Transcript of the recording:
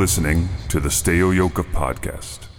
Listening to the Steo Yoka podcast.